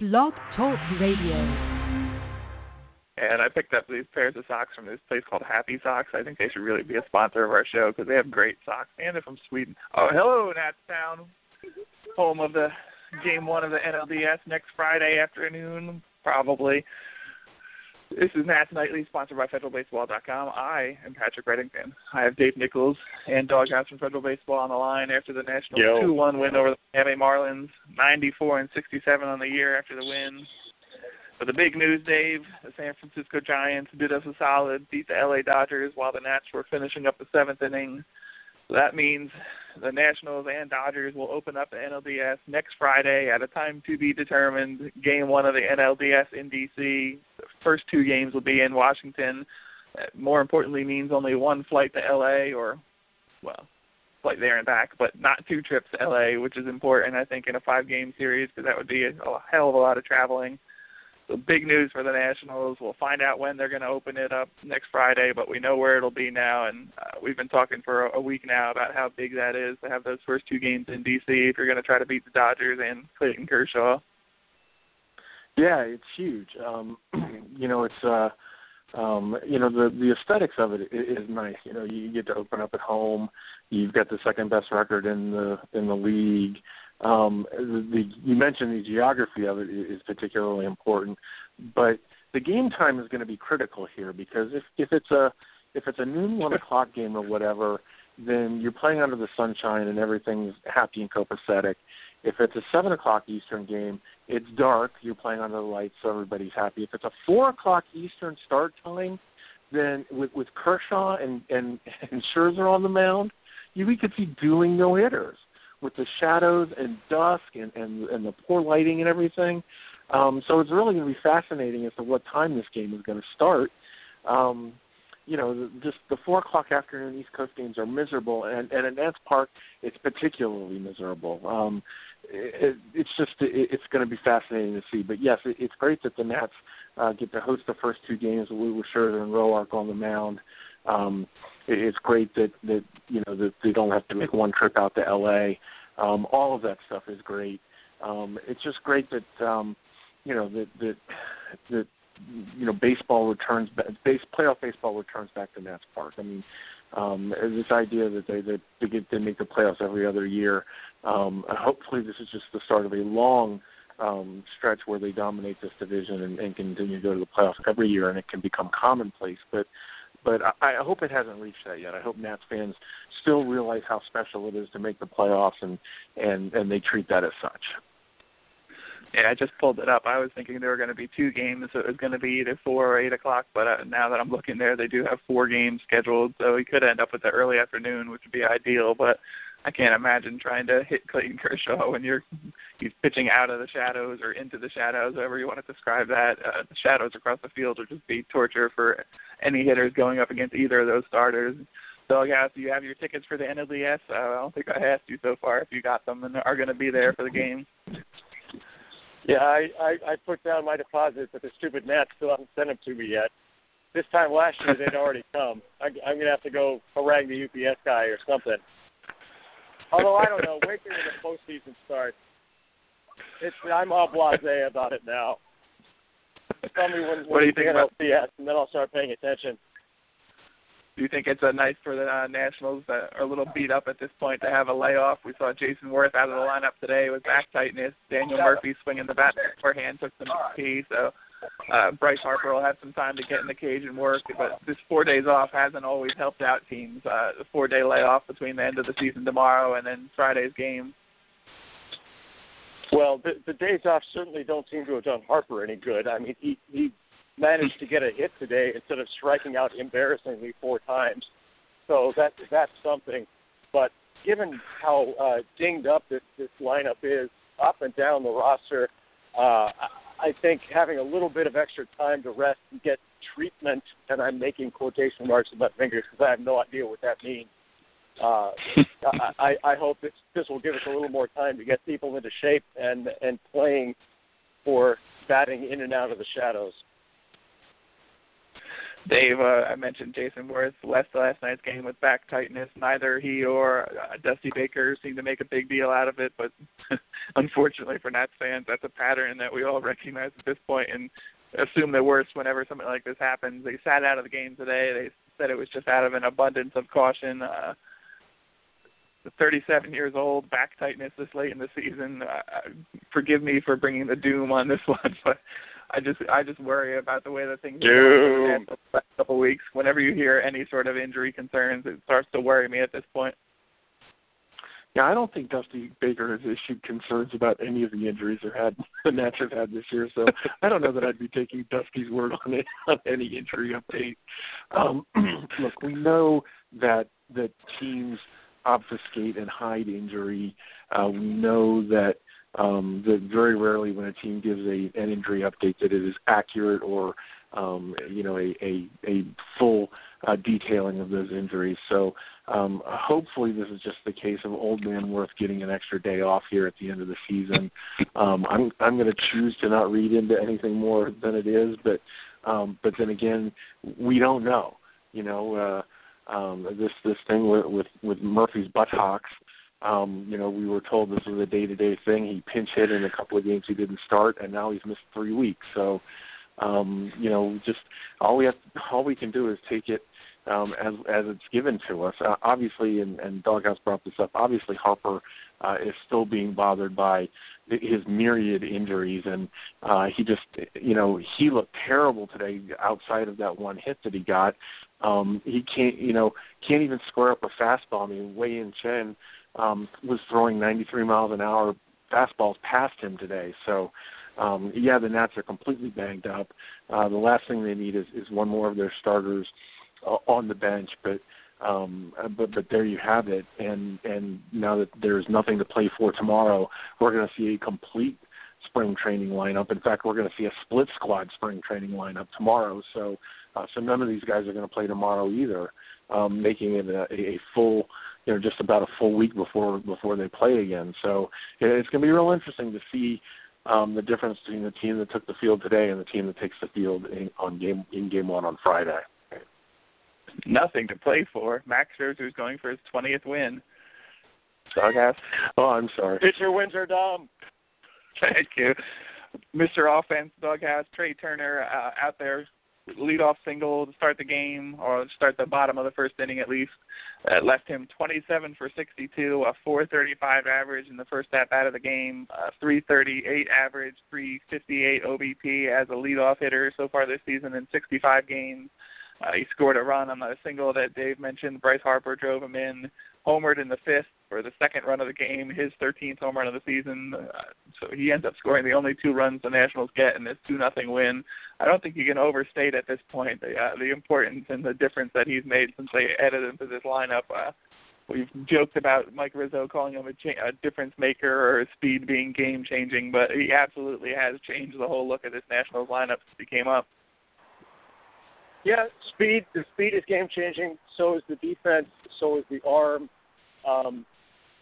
Blog Talk Radio. And I picked up these pairs of socks from this place called Happy Socks. I think they should really be a sponsor of our show because they have great socks, and they're from Sweden. Oh, hello, Natstown, home of the game one of the NLDS next Friday afternoon, probably. This is Nats Nightly, sponsored by FederalBaseball.com. I am Patrick Reddington. I have Dave Nichols and Doghouse from Federal Baseball on the line after the National 2-1 win over the Miami Marlins, 94 and 67 on the year after the win. But the big news, Dave, the San Francisco Giants did us a solid, beat the LA Dodgers while the Nats were finishing up the seventh inning. So that means the Nationals and Dodgers will open up the NLDS next Friday at a time to be determined. Game one of the NLDS in DC. The first two games will be in Washington. more importantly, means only one flight to LA, or well, flight there and back, but not two trips to LA, which is important, I think, in a five-game series because that would be a, a hell of a lot of traveling. So big news for the Nationals. We'll find out when they're going to open it up next Friday, but we know where it'll be now, and uh, we've been talking for a, a week now about how big that is to have those first two games in DC if you're going to try to beat the Dodgers and Clayton Kershaw. Yeah, it's huge. Um, you know, it's uh, um, you know the the aesthetics of it is, is nice. You know, you get to open up at home. You've got the second best record in the in the league. Um, the, you mentioned the geography of it is particularly important, but the game time is going to be critical here because if if it's a if it's a noon one o'clock game or whatever, then you're playing under the sunshine and everything's happy and copacetic. If it's a seven o'clock Eastern game, it's dark. You're playing under the lights, so everybody's happy. If it's a four o'clock Eastern start time, then with with Kershaw and and, and Scherzer on the mound, you we could see dueling no hitters with the shadows and dusk and and, and the poor lighting and everything. Um, so it's really going to be fascinating as to what time this game is going to start. Um, you know, just the four o'clock afternoon East Coast games are miserable, and, and at Nats Park, it's particularly miserable. Um, it, it's just it, it's going to be fascinating to see. But yes, it, it's great that the Nats uh, get to host the first two games with Scherzer and Roark on the mound. Um, it, it's great that that you know that they don't have to make one trip out to L.A. Um, all of that stuff is great. Um, it's just great that um, you know that that that you know baseball returns base playoff baseball returns back to Nats Park. I mean, um, this idea that they that they get they make the playoffs every other year. Um, hopefully, this is just the start of a long um, stretch where they dominate this division and, and continue to go to the playoffs every year, and it can become commonplace. But but I, I hope it hasn't reached that yet. I hope Nats fans still realize how special it is to make the playoffs, and and and they treat that as such. Yeah, I just pulled it up. I was thinking there were going to be two games, so it was going to be either four or eight o'clock. But uh, now that I'm looking there, they do have four games scheduled, so we could end up with the early afternoon, which would be ideal. But I can't imagine trying to hit Clayton Kershaw when you're he's pitching out of the shadows or into the shadows, however you want to describe that. Uh, the shadows across the field would just be torture for any hitters going up against either of those starters. So, yeah, do you have your tickets for the NLDS? Uh, I don't think I asked you so far if you got them and are going to be there for the game. Yeah, I, I I put down my deposit, but the stupid Nats still haven't sent them to me yet. This time last year they'd already come. I, I'm gonna have to go harangue the UPS guy or something. Although I don't know, wait till the postseason starts. It's I'm all blasé about it now. Tell me when, when what do you think about and then I'll start paying attention. Do you think it's a nice for the uh, Nationals that are a little beat up at this point to have a layoff? We saw Jayson Werth out of the lineup today with back tightness. Daniel Murphy swinging the bat beforehand took some key, so uh, Bryce Harper will have some time to get in the cage and work. But this four days off hasn't always helped out teams. Uh, the four day layoff between the end of the season tomorrow and then Friday's game. Well, the, the days off certainly don't seem to have done Harper any good. I mean, he he managed to get a hit today instead of striking out embarrassingly four times. So that that's something. But given how uh, dinged up this this lineup is, up and down the roster, uh, I think having a little bit of extra time to rest and get treatment, and I'm making quotation marks with my fingers because I have no idea what that means. Uh, I, I hope this this will give us a little more time to get people into shape and and playing for batting in and out of the shadows. Dave, uh, I mentioned Jayson Werth left last night's game with back tightness. Neither he or uh, Dusty Baker seemed to make a big deal out of it, but unfortunately for Nats fans, that's a pattern that we all recognize at this point and assume the worst whenever something like this happens. They sat out of the game today. They said it was just out of an abundance of caution. Uh, 37 years old, back tightness this late in the season. Uh, forgive me for bringing the doom on this one, but I just I just worry about the way that things are going the last couple of weeks. Whenever you hear any sort of injury concerns, it starts to worry me at this point. Yeah, I don't think Dusty Baker has issued concerns about any of the injuries that had the Nats have had this year. So I don't know that I'd be taking Dusty's word on it on any injury update. Um, look, we know that that teams obfuscate and hide injury. Uh, we know that um, that very rarely when a team gives a an injury update that it is accurate or um, you know a a, a full uh, detailing of those injuries. So um, hopefully this is just the case of old man Werth getting an extra day off here at the end of the season. Um, I'm I'm going to choose to not read into anything more than it is, but um, but then again, we don't know. You know, uh, um, this this thing with with, with Murphy's buttocks. Um, you know, we were told this was a day-to-day thing. He pinch hit in a couple of games he didn't start, and now he's missed three weeks. So, um, you know, just all we have, all we can do is take it um, as as it's given to us. Uh, obviously, and, and Doghouse brought this up. Obviously, Harper uh, is still being bothered by his myriad injuries, and uh, he just, you know, he looked terrible today. Outside of that one hit that he got, um, he can't, you know, can't even square up a fastball. I mean, Wei Yin Chen um, was throwing 93 miles an hour fastballs past him today. So, um, yeah, the Nats are completely banged up. Uh, the last thing they need is, is one more of their starters uh, on the bench, but um but but there you have it and and now that there's nothing to play for tomorrow we're going to see a complete spring training lineup in fact we're going to see a split squad spring training lineup tomorrow so uh, so none of these guys are going to play tomorrow either um making it a, a full you know just about a full week before before they play again. So it's going to be real interesting to see um, the difference between the team that took the field today and the team that takes the field in, on game in game one on Friday. Nothing to play for. Max Scherzer is going for his 20th win. Doghouse. Oh, I'm sorry. Pitcher wins are dumb. Thank you. Mr. Offense, Doghouse, Trea Turner uh, out there leadoff single to start the game or start the bottom of the first inning at least. Uh, left him 27 for 62, a 435 average in the first half out of the game, a 338 average, 358 OBP as a leadoff hitter so far this season in 65 games. Uh, he scored a run on the single that Dave mentioned. Bryce Harper drove him in, homered in the fifth for the second run of the game, his 13th home run of the season. Uh, so he ends up scoring the only two runs the Nationals get in this two nothing win. I don't think you can overstate at this point the uh, the importance and the difference that he's made since they added him to this lineup. Uh, we've joked about Mike Rizzo calling him a, cha- a difference maker or speed being game changing, but he absolutely has changed the whole look of this Nationals lineup since he came up. Yeah, speed. The speed is game changing. So is the defense. So is the arm. Um,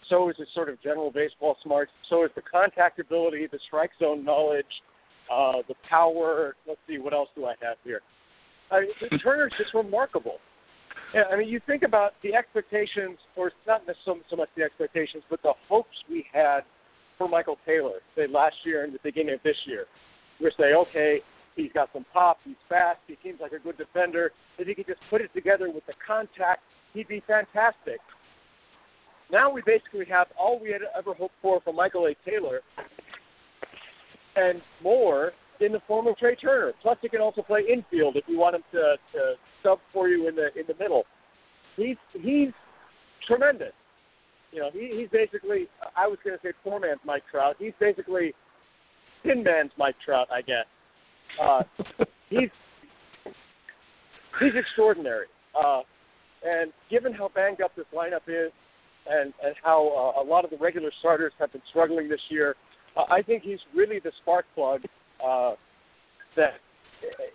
so is his sort of general baseball smarts. So is the contact ability, the strike zone knowledge, uh, the power. Let's see, what else do I have here? I mean, Turner's just remarkable. Yeah, I mean, you think about the expectations, or not necessarily so much the expectations, but the hopes we had for Michael Taylor, say last year and the beginning of this year. We say, okay, he's got some pop, he's fast, he seems like a good defender. If he could just put it together with the contact, he'd be fantastic. Now we basically have all we had ever hoped for from Michael A. Taylor and more in the form of Trea Turner. Plus, he can also play infield if you want him to, to sub for you in the in the middle. He's he's tremendous. You know, he, he's basically I was going to say poor man's Mike Trout. He's basically thin man's Mike Trout, I guess. Uh, he's he's extraordinary. Uh, and given how banged up this lineup is, and and how uh, a lot of the regular starters have been struggling this year. Uh, I think he's really the spark plug uh, that,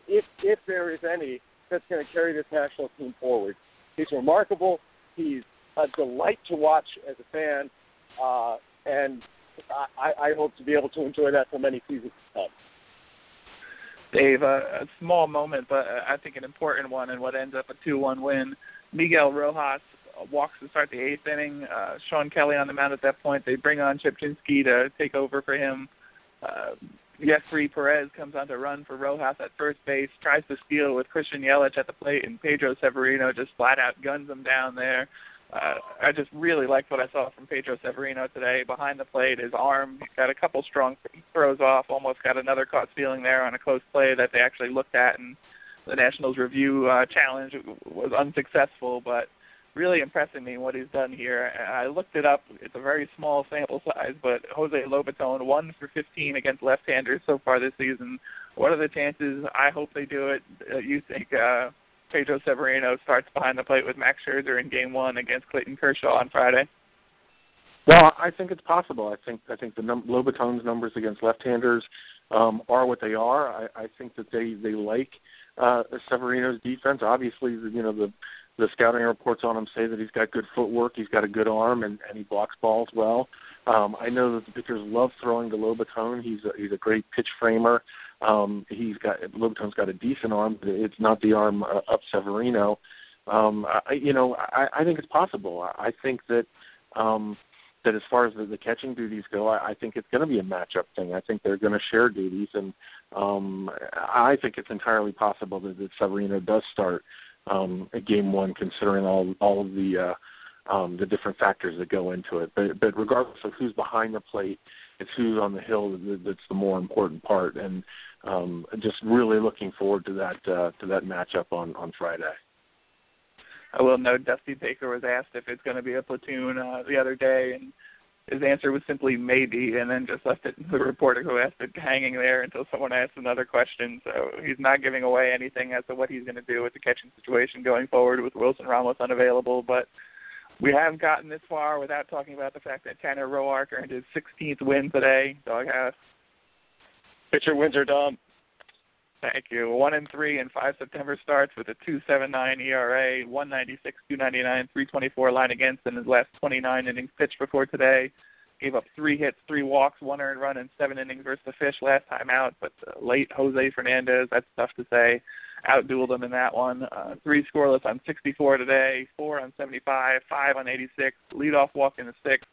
if if there is any, that's going to carry this national team forward. He's remarkable. He's a delight to watch as a fan, uh, and I, I hope to be able to enjoy that for many seasons to come. Dave, a, a small moment, but I think an important one, and what ends up a 2-1 win. Miguel Rojas walks to start the eighth inning. Uh, Shawn Kelley on the mound at that point. They bring on Rzepczynski to take over for him. Uh, Jeffrey Perez comes on to run for Rojas at first base, tries to steal with Christian Yelich at the plate, and Pedro Severino just flat out guns him down there. Uh, I just really liked what I saw from Pedro Severino today behind the plate. His arm he's got a couple strong throws off. Almost got another caught stealing there on a close play that they actually looked at, and the Nationals review uh, challenge was unsuccessful. But really impressing me what he's done here. I looked it up. It's a very small sample size, but Jose Lobaton one for 15 against left-handers so far this season. What are the chances? I hope they do it. Uh, you think uh, Pedro Severino starts behind the plate with Max Scherzer in Game One against Clayton Kershaw on Friday? Well, I think it's possible. I think I think the num- Lobaton's numbers against left-handers um, are what they are. I, I think that they they like uh, Severino's defense. Obviously, you know the the scouting reports on him say that he's got good footwork, he's got a good arm, and, and he blocks balls well. Um, I know that the pitchers love throwing to Lobaton. He's a, he's a great pitch framer. Um, he's got Lobaton's got a decent arm, but it's not the arm uh, of Severino. Um, I, you know, I, I think it's possible. I, I think that um, that as far as the, the catching duties go, I, I think it's going to be a matchup thing. I think they're going to share duties, and um, I think it's entirely possible that, that Severino does start um, game one, considering all all of the uh, um, the different factors that go into it. But but regardless of who's behind the plate, it's who's on the hill that's the more important part. And um, just really looking forward to that uh, to that matchup on on Friday. I will note Dusty Baker was asked if it's going to be a platoon uh, the other day, and his answer was simply maybe, and then just left it to the reporter who asked it hanging there until someone asked another question. So he's not giving away anything as to what he's going to do with the catching situation going forward with Wilson Ramos unavailable. But we haven't gotten this far without talking about the fact that Tanner Roark earned his 16th win today. Doghouse. Pitcher wins are dumb. Thank you. One and three in five September starts with a two seven nine ERA, one ninety six, two ninety nine, three twenty four line against in his last twenty nine innings pitched before today. Gave up three hits, three walks, one earned run in seven innings versus the Fish last time out. But uh, late Jose Fernandez, that's tough to say, outdueled him in that one. Uh, three scoreless on 64 today, four on 75, five on 86, leadoff walk in the sixth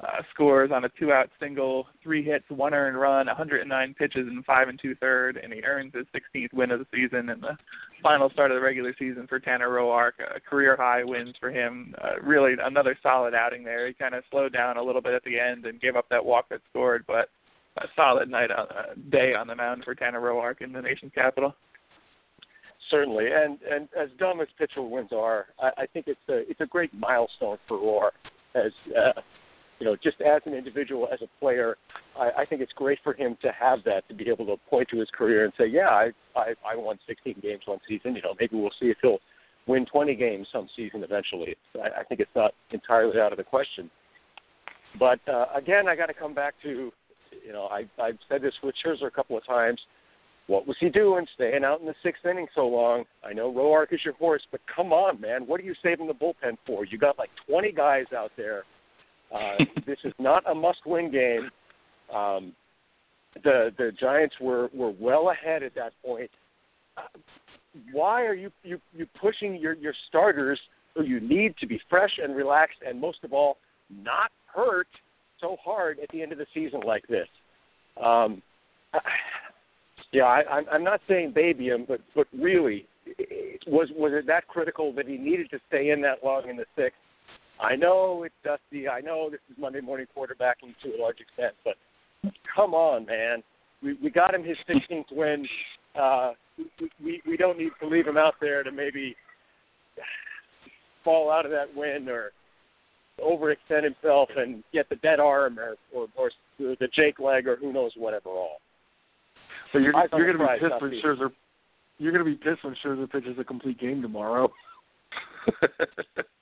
uh, scores on a two-out single, three hits, one earned run, 109 pitches in five and two-third, and he earns his 16th win of the season in the final start of the regular season for Tanner Roark. Uh, career high wins for him. Uh, really another solid outing there. He kind of slowed down a little bit at the end and gave up that walk that scored, but a solid night uh, day on the mound for Tanner Roark in the nation's capital. Certainly, and and as dumb as pitcher wins are, I, I think it's a it's a great milestone for Roark as uh, you know, just as an individual, as a player, I, I think it's great for him to have that to be able to point to his career and say, yeah, I, I I won 16 games one season. You know, maybe we'll see if he'll win 20 games some season eventually. I, I think it's not entirely out of the question. But uh, again, I got to come back to, you know, I I've said this with Scherzer a couple of times. What was he doing, staying out in the sixth inning so long? I know Roark is your horse, but come on, man, what are you saving the bullpen for? You got like 20 guys out there uh, this is not a must-win game. Um, the the Giants were were well ahead at that point. Why are you you you pushing your your starters who you need to be fresh and relaxed and most of all not hurt so hard at the end of the season like this? Um, yeah, I, I'm I'm not saying baby him, but but really, was was it that critical that he needed to stay in that long in the sixth? I know it's Dusty. I know this is Monday morning quarterbacking to a large extent, but come on, man. We we got him his 16th win. Uh, we we don't need to leave him out there to maybe fall out of that win or overextend himself and get the dead arm or or, or the Jake leg or who knows whatever all. So you're you're going to be pissed when Scherzer. You're going to be pissed when Scherzer pitches a complete game tomorrow.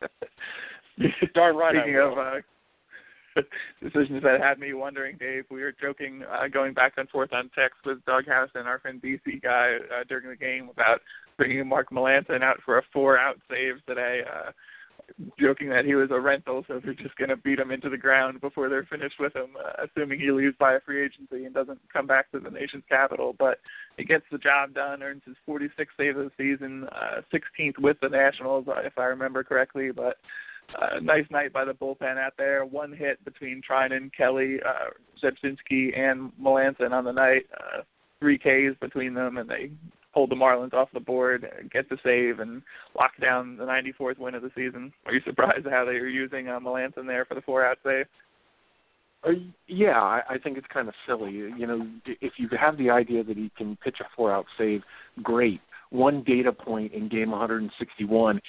Darn right. Speaking of uh, decisions that had me wondering, Dave, we were joking, uh, going back and forth on text with Doghouse and our friend DC guy uh, during the game about bringing Mark Melancon out for a four-out save today. Uh, joking that he was a rental, so they're just going to beat him into the ground before they're finished with him, uh, assuming he leaves by a free agency and doesn't come back to the nation's capital. But he gets the job done, earns his 46th save of the season, uh, 16th with the Nationals, uh, if I remember correctly. But uh, nice night by the bullpen out there. One hit between Treinen, Kelley, uh, Rzepczynski, and Melancon on the night. Uh, three Ks between them, and they hold the Marlins off the board, get the save, and lock down the 94th win of the season. Are you surprised at how they were using uh, Melancon there for the four-out save? Uh, yeah, I, I think it's kind of silly. You know, if you have the idea that he can pitch a four-out save, great. One data point in game 161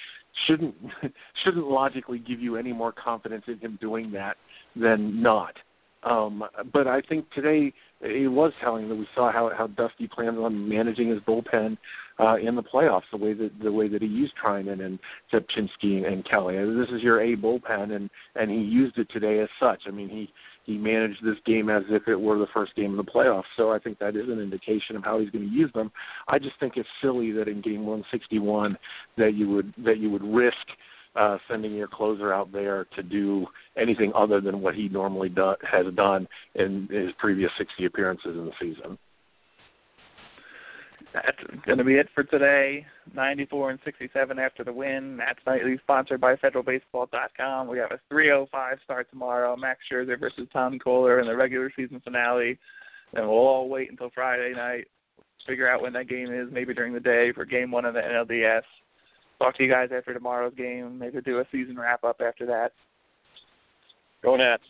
shouldn't shouldn't logically give you any more confidence in him doing that than not. Um, but I think today it was telling that we saw how how Dusty plans on managing his bullpen uh, in the playoffs, the way that the way that he used Treinen and Rzepczynski and Kelley. This is your A bullpen, and and he used it today as such. I mean, he he managed this game as if it were the first game of the playoffs. So I think that is an indication of how he's going to use them. I just think it's silly that in game 161 that you would that you would risk uh, sending your closer out there to do anything other than what he normally do, has done in his previous 60 appearances in the season. That's going to be it for today. 94 and 67 after the win. Nats Nightly sponsored by FederalBaseball.com. We have a 3:05 start tomorrow. Max Scherzer versus Tom Koehler in the regular season finale. And we'll all wait until Friday night, figure out when that game is, maybe during the day for Game One of the NLDS talk to you guys after tomorrow's game. Maybe do a season wrap up after that. Go Nats.